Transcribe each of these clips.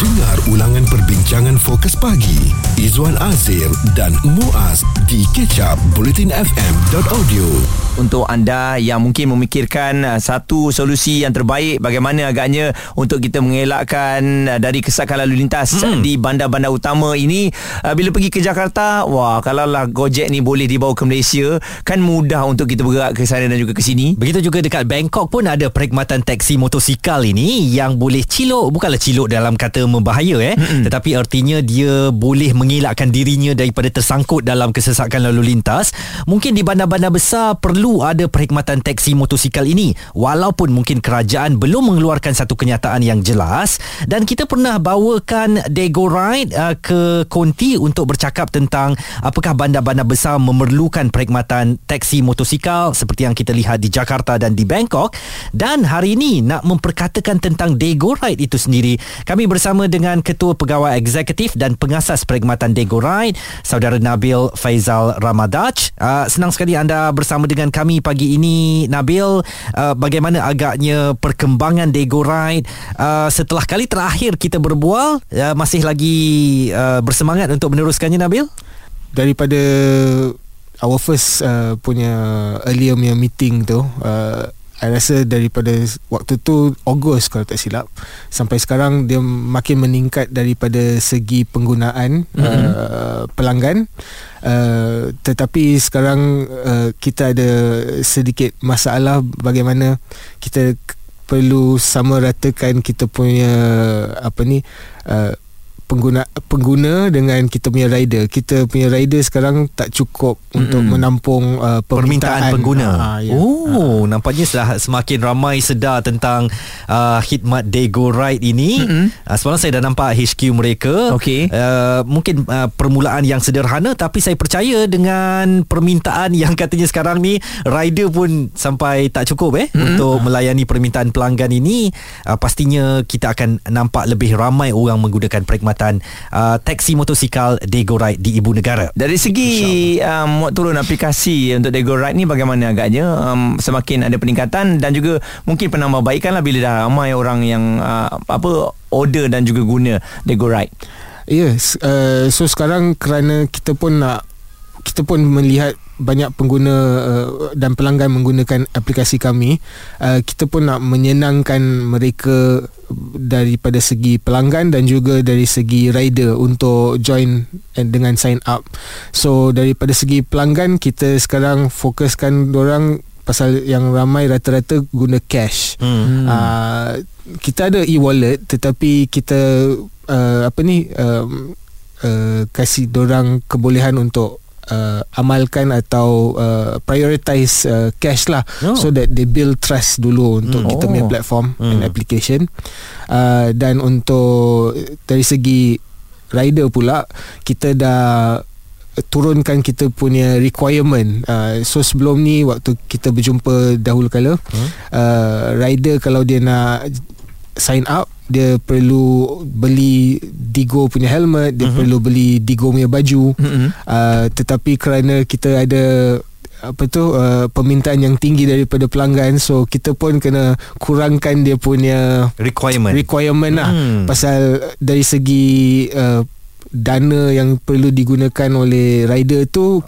Dengar ulangan perbincangan fokus pagi. Izwan Azir dan Muaz di kecap bulletinfm.audio untuk anda yang mungkin memikirkan uh, satu solusi yang terbaik bagaimana agaknya untuk kita mengelakkan uh, dari kesakan lalu lintas hmm. di bandar-bandar utama ini uh, bila pergi ke Jakarta wah kalaulah Gojek ni boleh dibawa ke Malaysia kan mudah untuk kita bergerak ke sana dan juga ke sini. Begitu juga dekat Bangkok pun ada perkhidmatan taksi motosikal ini yang boleh cilok bukanlah cilok dalam kata membahaya eh. Hmm. tetapi artinya dia boleh mengelakkan dirinya daripada tersangkut dalam kesesakan lalu lintas. Mungkin di bandar-bandar besar perlu perlu ada perkhidmatan teksi motosikal ini. Walaupun mungkin kerajaan belum mengeluarkan satu kenyataan yang jelas. Dan kita pernah bawakan Dego Ride uh, ke Konti untuk bercakap tentang apakah bandar-bandar besar memerlukan perkhidmatan teksi motosikal seperti yang kita lihat di Jakarta dan di Bangkok. Dan hari ini nak memperkatakan tentang Dego Ride itu sendiri. Kami bersama dengan Ketua Pegawai Eksekutif dan Pengasas Perkhidmatan Dego Ride Saudara Nabil Faizal Ramadaj. Uh, senang sekali anda bersama dengan kami pagi ini Nabil. Uh, bagaimana agaknya perkembangan Dego Ride uh, setelah kali terakhir kita berbual uh, masih lagi uh, bersemangat untuk meneruskannya Nabil? Daripada our first uh, punya earlier meeting tu uh, saya rasa daripada waktu tu Ogos kalau tak silap sampai sekarang dia makin meningkat daripada segi penggunaan mm-hmm. uh, pelanggan uh, tetapi sekarang uh, kita ada sedikit masalah bagaimana kita perlu sama ratakan kita punya apa ni uh, pengguna pengguna dengan kita punya rider. Kita punya rider sekarang tak cukup mm-hmm. untuk menampung uh, permintaan, permintaan pengguna. Ha, ya. Oh, ha. nampaknya sudah semakin ramai sedar tentang uh, khidmat Dego Ride ini. Mm-hmm. Uh, semalam saya dah nampak HQ mereka. Okay. Uh, mungkin uh, permulaan yang sederhana tapi saya percaya dengan permintaan yang katanya sekarang ni rider pun sampai tak cukup eh mm-hmm. untuk melayani permintaan pelanggan ini. Uh, pastinya kita akan nampak lebih ramai orang menggunakan perkhidmatan perkhidmatan uh, taksi motosikal Dego Ride di ibu negara. Dari segi um, muat turun aplikasi untuk Dego Ride ni bagaimana agaknya um, semakin ada peningkatan dan juga mungkin penambahbaikan lah bila dah ramai orang yang uh, apa order dan juga guna Dego Ride. Yes, uh, so sekarang kerana kita pun nak kita pun melihat banyak pengguna uh, dan pelanggan menggunakan aplikasi kami uh, kita pun nak menyenangkan mereka daripada segi pelanggan dan juga dari segi rider untuk join dengan sign up. So daripada segi pelanggan kita sekarang fokuskan orang pasal yang ramai rata-rata guna cash. Hmm. uh, kita ada e-wallet tetapi kita uh, apa ni uh, uh, kasih orang kebolehan untuk uh, amalkan atau uh, prioritize uh, cash lah oh. so that they build trust dulu untuk mm. kita punya oh. platform mm. and application uh, dan untuk dari segi rider pula kita dah turunkan kita punya requirement uh, so sebelum ni waktu kita berjumpa dahulu kala hmm? uh, rider kalau dia nak sign up dia perlu beli Digo punya helmet dia uh-huh. perlu beli Digo punya baju uh-huh. uh, tetapi kerana kita ada apa tu uh, permintaan yang tinggi daripada pelanggan so kita pun kena kurangkan dia punya requirement requirement lah hmm. pasal dari segi uh, dana yang perlu digunakan oleh rider tu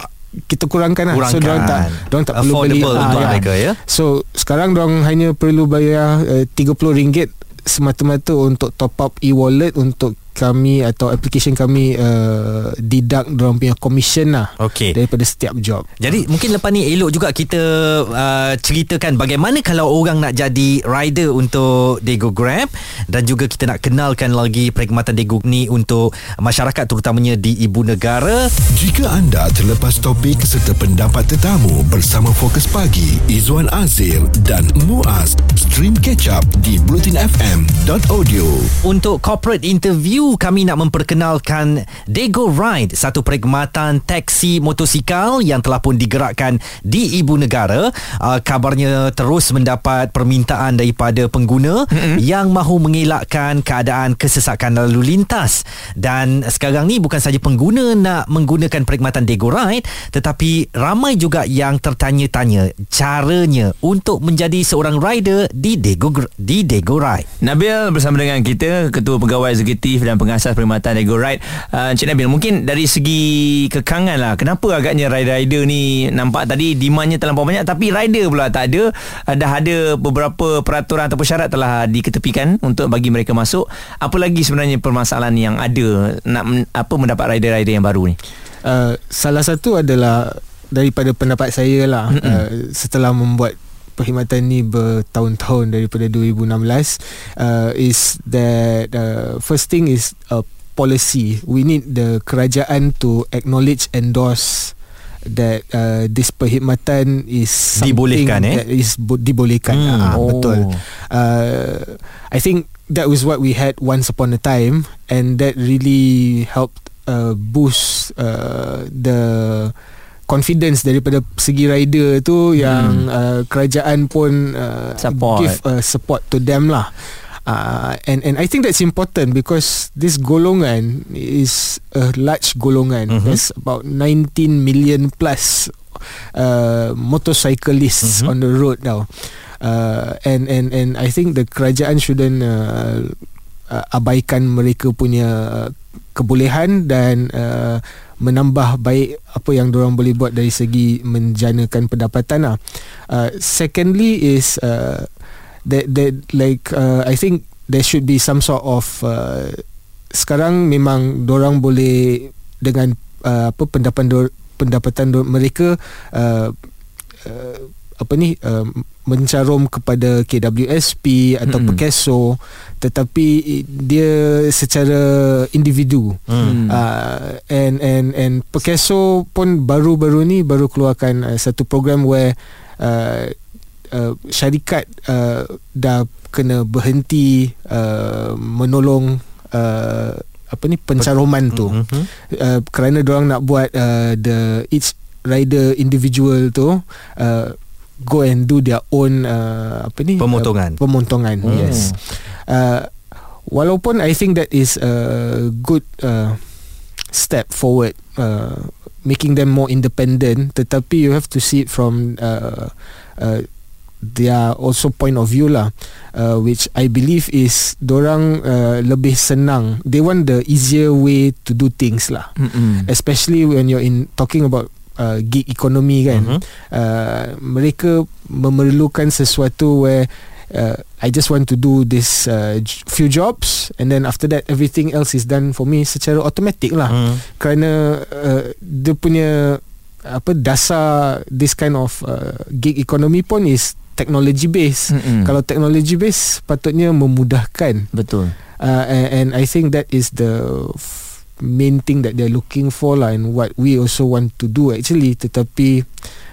kita kurangkan lah kurangkan. so diorang tak diorang tak perlu beli untuk ha, mereka ya so sekarang diorang hanya perlu bayar uh, RM30 semata-mata untuk top up e-wallet untuk kami atau application kami uh, deduct dalam punya commission lah okay. daripada setiap job. Jadi mungkin lepas ni elok juga kita uh, ceritakan bagaimana kalau orang nak jadi rider untuk Dego Grab dan juga kita nak kenalkan lagi perkhidmatan Dego ni untuk masyarakat terutamanya di ibu negara. Jika anda terlepas topik serta pendapat tetamu bersama Fokus Pagi Izwan Azir dan Muaz stream catch up di blutinfm.audio untuk corporate interview you kami nak memperkenalkan Dego Ride, satu perkhidmatan taksi motosikal yang telah pun digerakkan di ibu negara. Uh, kabarnya terus mendapat permintaan daripada pengguna mm-hmm. yang mahu mengelakkan keadaan kesesakan lalu lintas. Dan sekarang ni bukan saja pengguna nak menggunakan perkhidmatan Dego Ride, tetapi ramai juga yang tertanya-tanya caranya untuk menjadi seorang rider di Dego di Dego Ride. Nabil bersama dengan kita Ketua Pegawai Eksekutif dan Pengasas Perkhidmatan Ego Ride. Uh, Encik Nabil mungkin dari segi kekangan lah Kenapa agaknya rider-rider ni Nampak tadi demandnya terlampau banyak Tapi rider pula tak ada. Uh, Dah ada beberapa peraturan ataupun syarat telah diketepikan Untuk bagi mereka masuk. Apa lagi sebenarnya permasalahan yang ada Nak apa mendapat rider-rider yang baru ni? Uh, Salah satu adalah Daripada pendapat saya lah. Uh, Setelah membuat perkhidmatan ni bertahun-tahun daripada 2016 uh, is that uh, first thing is a policy we need the kerajaan to acknowledge endorse that uh, this perkhidmatan is dibolehkan eh that is bo- dibolehkan Hmm. ah, Oh. betul uh, I think that was what we had once upon a time and that really helped uh, boost uh, the confidence daripada segi rider tu hmm. yang uh, kerajaan pun uh, Support. give uh, support to them lah uh, and and I think that's important because this golongan is a large golongan Mhm. there's about 19 million plus uh, motorcyclists Mhm. on the road now uh, and and and I think the kerajaan shouldn't uh, uh, abaikan mereka punya uh, kebolehan dan uh, menambah baik apa yang orang boleh buat dari segi menjanakan pendapatan lah. Uh, secondly is uh, that that like uh, I think there should be some sort of uh, sekarang memang orang boleh dengan uh, apa pendapatan pendapatan mereka uh, uh, apa ni uh, mencarum kepada KWSP atau Mm-mm. mm Pekeso tetapi dia secara individu Hmm. uh, and and and Pekeso pun baru-baru ni baru keluarkan uh, satu program where uh, uh, syarikat uh, dah kena berhenti uh, menolong uh, apa ni pencaruman tu Mhm. uh, kerana orang nak buat uh, the each rider individual tu uh, go and do their own uh, apa ni Pemotongan. uh, pemotongan Hmm. yes uh, walaupun I think that is a good uh, step forward uh, making them more independent tetapi you have to see it from uh, uh, their also point of view lah uh, which I believe is dorang uh, lebih senang they want the easier way to do things lah Mm-mm. especially when you're in talking about uh, gig economy kan Mhm. uh, mereka memerlukan sesuatu where uh, I just want to do this uh, few jobs and then after that everything else is done for me secara automatic lah Hmm. kerana uh, dia punya apa dasar this kind of uh, gig economy pun is technology based Mm-mm. kalau technology based patutnya memudahkan betul uh, and, and I think that is the f- main thing that they're looking for lah and what we also want to do actually. Tetapi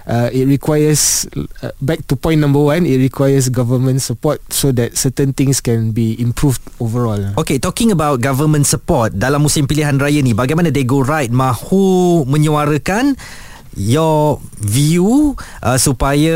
uh, it requires uh, back to point number one it requires government support so that certain things can be improved overall. Okay, talking about government support dalam musim pilihan raya ni, bagaimana Dego Ride mahu menyuarakan your view uh, supaya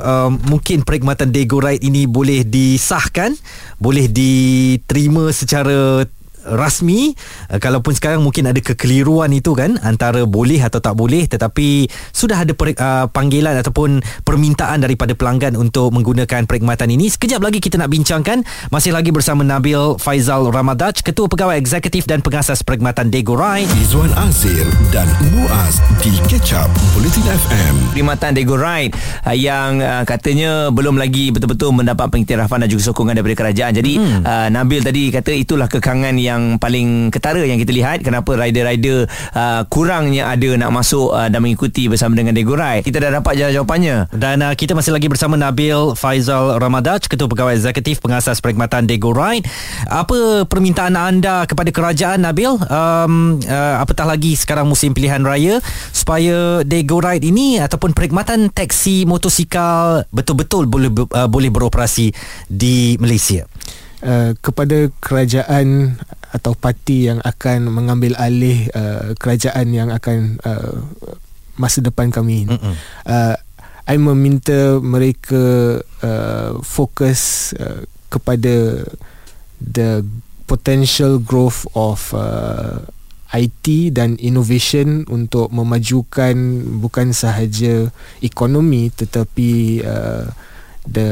uh, mungkin perkhidmatan Dego Ride ini boleh disahkan, boleh diterima secara rasmi uh, kalaupun sekarang mungkin ada kekeliruan itu kan antara boleh atau tak boleh tetapi sudah ada per, uh, panggilan ataupun permintaan daripada pelanggan untuk menggunakan perkhidmatan ini sekejap lagi kita nak bincangkan masih lagi bersama Nabil Faizal Ramadaj Ketua Pegawai Eksekutif dan Pengasas Perkhidmatan Dego Ride Izwan Azir dan Muaz di Catch Up Bulletin FM. perkhidmatan Dego Ride uh, yang uh, katanya belum lagi betul-betul mendapat pengiktirafan dan juga sokongan daripada kerajaan. Jadi hmm. uh, Nabil tadi kata itulah kekangan yang paling ketara yang kita lihat kenapa rider-rider uh, kurangnya ada nak masuk uh, dan mengikuti bersama dengan Dego Ride. Kita dah dapat jawapannya. Dan uh, kita masih lagi bersama Nabil Faizal Ramadaj Ketua Pegawai Eksekutif Pengasas Perkhidmatan Dego Ride Apa permintaan anda kepada kerajaan Nabil um, uh, Apatah lagi sekarang musim pilihan raya Supaya Dego Ride ini Ataupun perkhidmatan taksi motosikal Betul-betul boleh uh, boleh beroperasi di Malaysia uh, kepada kerajaan atau parti yang akan mengambil alih uh, kerajaan yang akan uh, masa depan kami ini. Uh, I meminta mereka uh, fokus uh, kepada the potential growth of uh, IT dan innovation untuk memajukan bukan sahaja ekonomi tetapi uh, the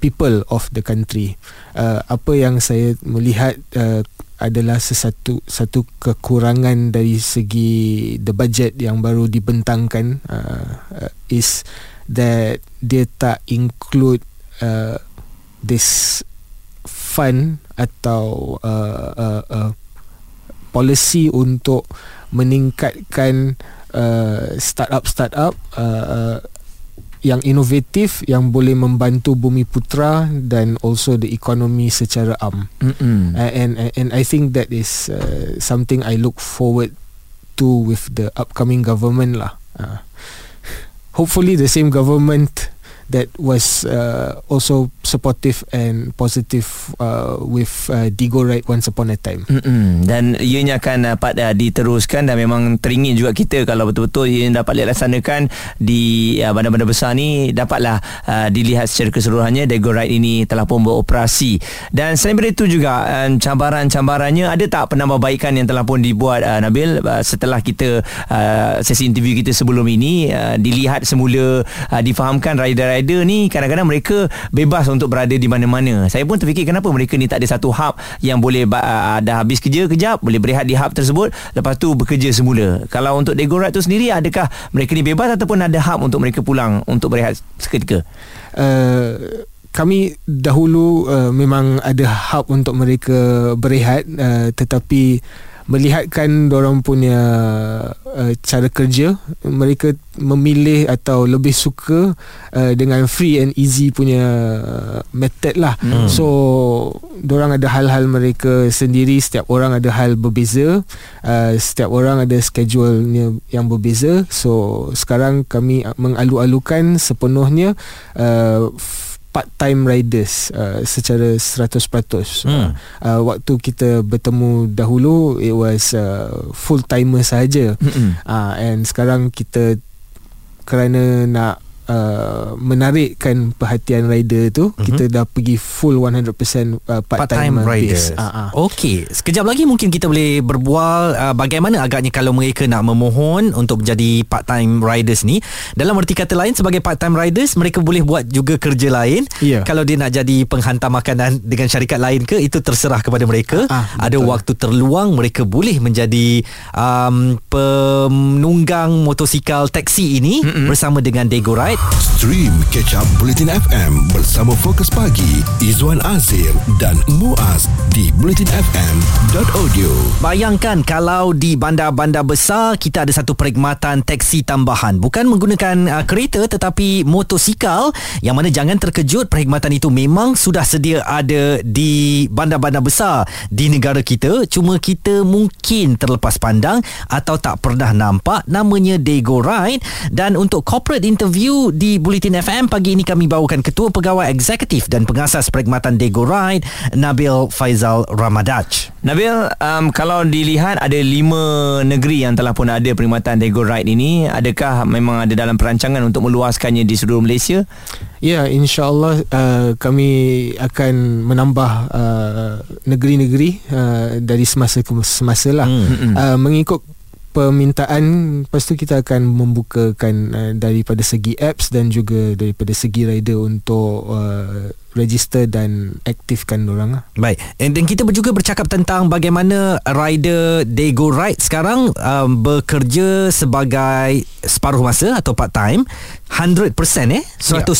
people of the country. Uh, apa yang saya melihat uh, adalah sesuatu satu kekurangan dari segi the budget yang baru dibentangkan uh, uh, is that dia tak include uh, this fund atau uh, uh, uh, policy untuk meningkatkan uh, startup startup uh, uh, yang inovatif yang boleh membantu bumi putra dan also the economy secara am. Mm-hmm. Uh, and, and and I think that is uh, something I look forward to with the upcoming government lah. Uh, hopefully the same government that was uh, also supportive and positive uh, with uh, Digo Right once upon a time. Mm-mm. Dan ianya akan dapat uh, diteruskan dan memang teringin juga kita kalau betul-betul ia dapat dilaksanakan di uh, bandar-bandar besar ni dapatlah uh, dilihat secara keseluruhannya Digo Right ini telah pun beroperasi. Dan selain itu juga uh, cabaran-cabarannya ada tak penambahbaikan yang telah pun dibuat uh, Nabil uh, setelah kita uh, sesi interview kita sebelum ini uh, dilihat semula uh, difahamkan rider rider ni kadang-kadang mereka bebas untuk berada di mana-mana. Saya pun terfikir kenapa mereka ni tak ada satu hub yang boleh uh, dah habis kerja kejap boleh berehat di hub tersebut lepas tu bekerja semula. Kalau untuk Degorat tu sendiri adakah mereka ni bebas ataupun ada hub untuk mereka pulang untuk berehat seketika? Uh, kami dahulu uh, memang ada hub untuk mereka berehat uh, tetapi melihatkan orang punya uh, cara kerja mereka memilih atau lebih suka uh, dengan free and easy punya method lah hmm. so orang ada hal-hal mereka sendiri setiap orang ada hal berbeza uh, setiap orang ada schedule yang berbeza so sekarang kami mengalu-alukan sepenuhnya uh, part-time riders uh, secara 100%. Hmm. Uh, waktu kita bertemu dahulu it was uh, full timer saja. Hmm. Uh, and sekarang kita kerana nak uh, menarikkan perhatian rider tu uh-huh. kita dah pergi full 100% uh, part-time, part riders. Uh-huh. Okey, sekejap lagi mungkin kita boleh berbual uh, bagaimana agaknya kalau mereka nak memohon untuk menjadi part-time riders ni. Dalam erti kata lain sebagai part-time riders mereka boleh buat juga kerja lain. Yeah. Kalau dia nak jadi penghantar makanan dengan syarikat lain ke itu terserah kepada mereka. Uh-huh, Ada waktu terluang mereka boleh menjadi um, penunggang motosikal taksi ini uh-huh. bersama dengan Dego Ride Stream Catch Up Bulletin FM bersama Fokus Pagi Izwan Azir dan Muaz di bulletinfm.audio. Bayangkan kalau di bandar-bandar besar kita ada satu perkhidmatan teksi tambahan. Bukan menggunakan uh, kereta tetapi motosikal yang mana jangan terkejut perkhidmatan itu memang sudah sedia ada di bandar-bandar besar di negara kita. Cuma kita mungkin terlepas pandang atau tak pernah nampak namanya Dego Ride dan untuk corporate interview di Bulletin FM pagi ini kami bawakan Ketua Pegawai Eksekutif dan Pengasas Perkhidmatan Dego Ride Nabil Faizal Ramadaj. Nabil, um, kalau dilihat ada lima negeri yang telah pun ada perkhidmatan Dego Ride ini, adakah memang ada dalam perancangan untuk meluaskannya di seluruh Malaysia? Ya, insyaAllah uh, kami akan menambah uh, negeri-negeri uh, dari semasa ke semasa lah. Hmm. Uh, mengikut permintaan lepas tu kita akan membukakan uh, daripada segi apps dan juga daripada segi rider untuk uh, register dan aktifkan orang lah. Baik. Dan kita juga bercakap tentang bagaimana rider they go right sekarang um, bekerja sebagai separuh masa atau part time 100% eh 100%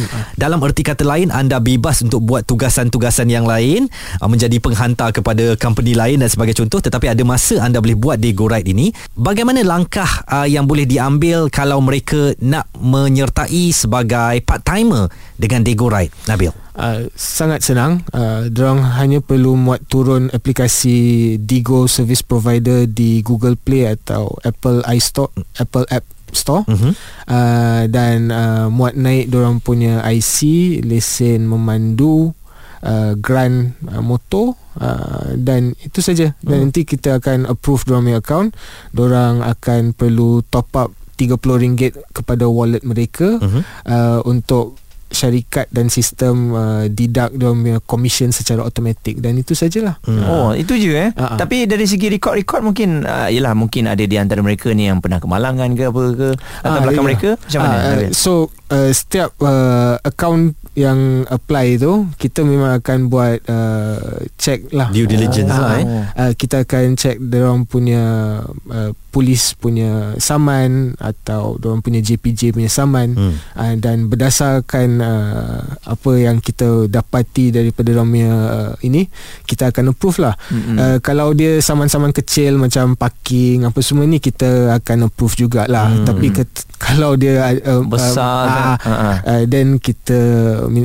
ya. dalam erti kata lain anda bebas untuk buat tugasan-tugasan yang lain uh, menjadi penghantar kepada company lain dan sebagai contoh tetapi ada masa anda boleh buat they go right ini bagaimana langkah uh, yang boleh diambil kalau mereka nak menyertai sebagai part timer dengan they go right Nabil Uh, sangat senang. Uh, Diorang hanya perlu muat turun aplikasi Digo Service Provider di Google Play atau Apple iStore, Apple App Store uh-huh. uh, dan uh, muat naik diorang punya IC, lesen memandu uh, grant uh, motor uh, dan itu saja dan Hmm. nanti kita akan approve dorang punya account dorang akan perlu top up RM30 kepada wallet mereka Mhm. uh, untuk syarikat dan sistem uh, deduct dia punya commission secara automatik dan itu sajalah. Hmm. Oh itu je eh Ah, ah. Tapi dari segi rekod-rekod Mungkin uh, Yelah mungkin ada di antara mereka ni Yang pernah kemalangan ke apa ke Atau Ah, belakang ya. mereka Macam mana Ah, Nabil? so uh, setiap uh, account yang apply tu kita memang akan buat uh, check lah Due diligence Ah, lah, eh. uh, kita akan check orang punya uh, polis punya saman atau orang punya JPJ punya saman Hmm. uh, dan berdasarkan uh, apa yang kita dapati daripada punya uh, ini kita akan approve lah Mm-mm. Uh, kalau dia saman-saman kecil macam parking apa semua ni kita akan approve jugalah Hmm. tapi ket, kalau dia uh, Besar uh, kan uh, uh, then kita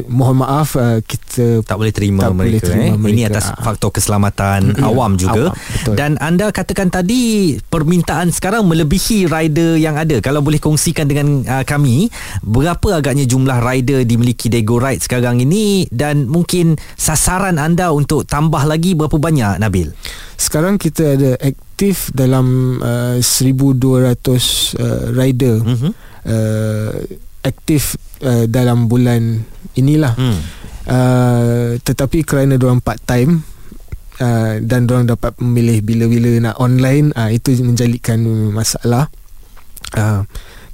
mohon maaf uh, kita tak boleh terima Tak boleh mereka terima eh. Ini mereka. atas Ah. faktor keselamatan Mm-mm. awam juga. Awam, betul. Dan anda katakan tadi permintaan sekarang melebihi rider yang ada. Kalau boleh kongsikan dengan uh, kami berapa agaknya jumlah rider dimiliki Dego Ride sekarang ini dan mungkin sasaran anda untuk tambah lagi berapa banyak Nabil? sekarang kita ada aktif dalam uh, 1200 uh, rider Mhm. uh, aktif uh, dalam bulan inilah Hmm. uh, tetapi kerana diorang part time uh, dan diorang dapat memilih bila-bila nak online uh, itu menjadikan masalah uh,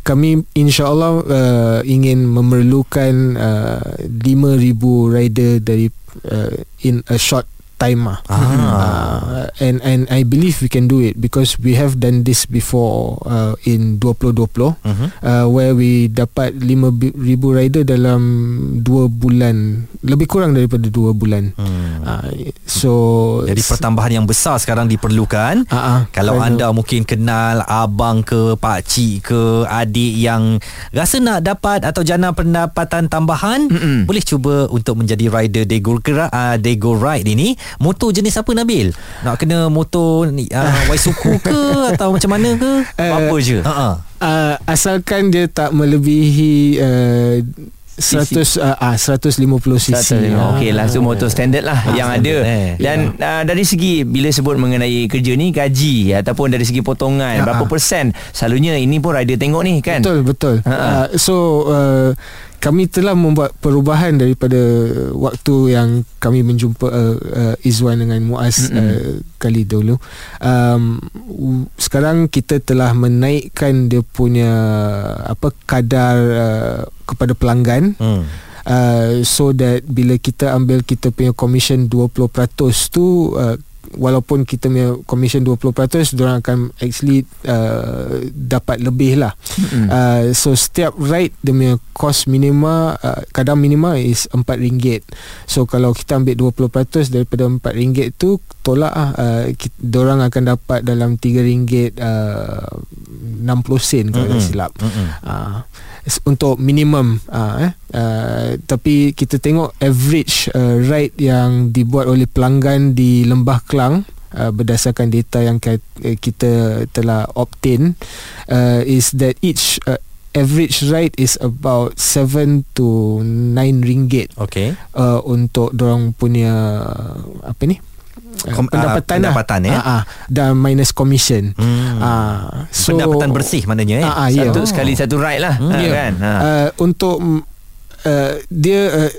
kami insyaallah uh, ingin memerlukan uh, 5000 rider dari uh, in a short time ah. Ah. Uh, and and I believe we can do it because we have done this before uh, in 2020 Mhm. uh, where we dapat 5000 rider dalam 2 bulan lebih kurang daripada 2 bulan Hmm. uh, so Jadi pertambahan yang besar sekarang diperlukan. uh, uh, Kalau anda mungkin kenal abang ke pak cik ke adik yang rasa nak dapat atau jana pendapatan tambahan Mm-mm. boleh cuba untuk menjadi rider Dego uh, Dego Ride ini motor jenis apa Nabil nak kena motor ni, uh, Waisuku ke atau macam mana ke Apa je uh-uh. uh, asalkan dia tak melebihi uh, 100 uh, ah 150 cc. Okey lah So motor standard lah Ah, Yang standard, ada eh. Dan uh, dari segi Bila sebut mengenai kerja ni Gaji Ataupun dari segi potongan Ya, Berapa ah. persen Selalunya ini pun rider tengok ni kan Betul betul. Ha, ha. Uh, so uh, kami telah membuat perubahan daripada waktu yang kami menjumpa uh, uh, Izwan dengan Muaz uh, kali dulu. Um, sekarang kita telah menaikkan dia punya apa kadar uh, kepada pelanggan. hmm. uh, so that bila kita ambil kita punya commission 20% tu uh, walaupun kita punya commission 20% diorang akan actually uh, dapat lebih lah Mm-mm. uh, so setiap ride dia punya cost minima uh, kadar minima is RM4 so kalau kita ambil 20% daripada RM4 tu tolak lah uh, kita, diorang akan dapat dalam RM3 uh, 60 sen kalau tak Mm-mm. silap Mm-mm. uh, untuk minimum uh, eh uh, tapi kita tengok average uh, ride yang dibuat oleh pelanggan di Lembah Kelang uh, berdasarkan data yang ka- eh, kita telah obtain uh, is that each uh, average ride is about 7 to 9 ringgit Okey. uh, untuk dorang punya apa ni Uh, Kom- pendapatan lah. pendapatan, ya? Ah, ah, dan minus commission Hmm. Ah, so Pendapatan bersih maknanya eh. Ah, ah, ya. Satu sekali satu ride lah Hmm. ha, Ya. kan ha. uh, untuk uh, dia uh,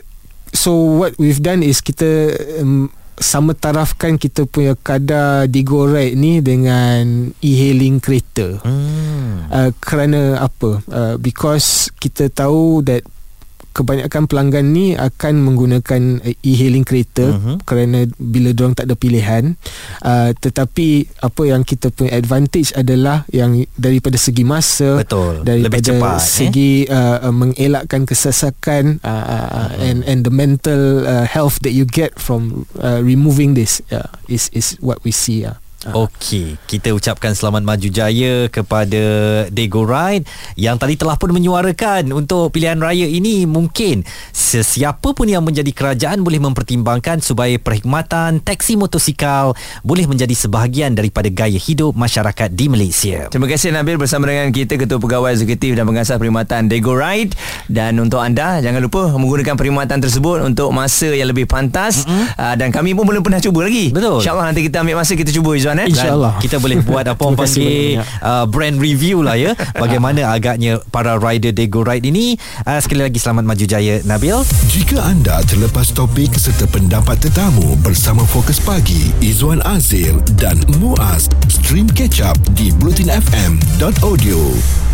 so what we've done is kita um, sama tarafkan kita punya kadar Digo Ride ni dengan e-hailing kereta. Hmm. Uh, kerana apa? Uh, because kita tahu that kebanyakan pelanggan ni akan menggunakan uh, e-hailing kereta Mhm. kerana bila diorang tak ada pilihan uh, tetapi apa yang kita punya advantage adalah yang daripada segi masa Betul. daripada Lebih cepat eh. segi uh, uh, mengelakkan kesesakan uh, uh, uh, and and the mental uh, health that you get from uh, removing this uh, is is what we see uh. Okey, kita ucapkan selamat maju jaya kepada Dego Ride yang tadi telah pun menyuarakan untuk pilihan raya ini mungkin sesiapa pun yang menjadi kerajaan boleh mempertimbangkan supaya perkhidmatan teksi motosikal boleh menjadi sebahagian daripada gaya hidup masyarakat di Malaysia. Terima kasih Nabil bersama dengan kita Ketua Pegawai Eksekutif dan Pengasas Perkhidmatan Dego Ride dan untuk anda jangan lupa menggunakan perkhidmatan tersebut untuk masa yang lebih pantas mm-hmm. dan kami pun belum pernah cuba lagi. Betul. InsyaAllah nanti kita ambil masa kita cuba Izzuan eh. InsyaAllah. Kita boleh buat apa orang panggil uh, brand review lah ya bagaimana agaknya para rider Dego Ride ini uh, sekali lagi selamat maju jaya Nabil Jika anda terlepas topik serta pendapat tetamu bersama Fokus Pagi, Izwan Azir dan Muaz, stream catch up di blutinfm.audio.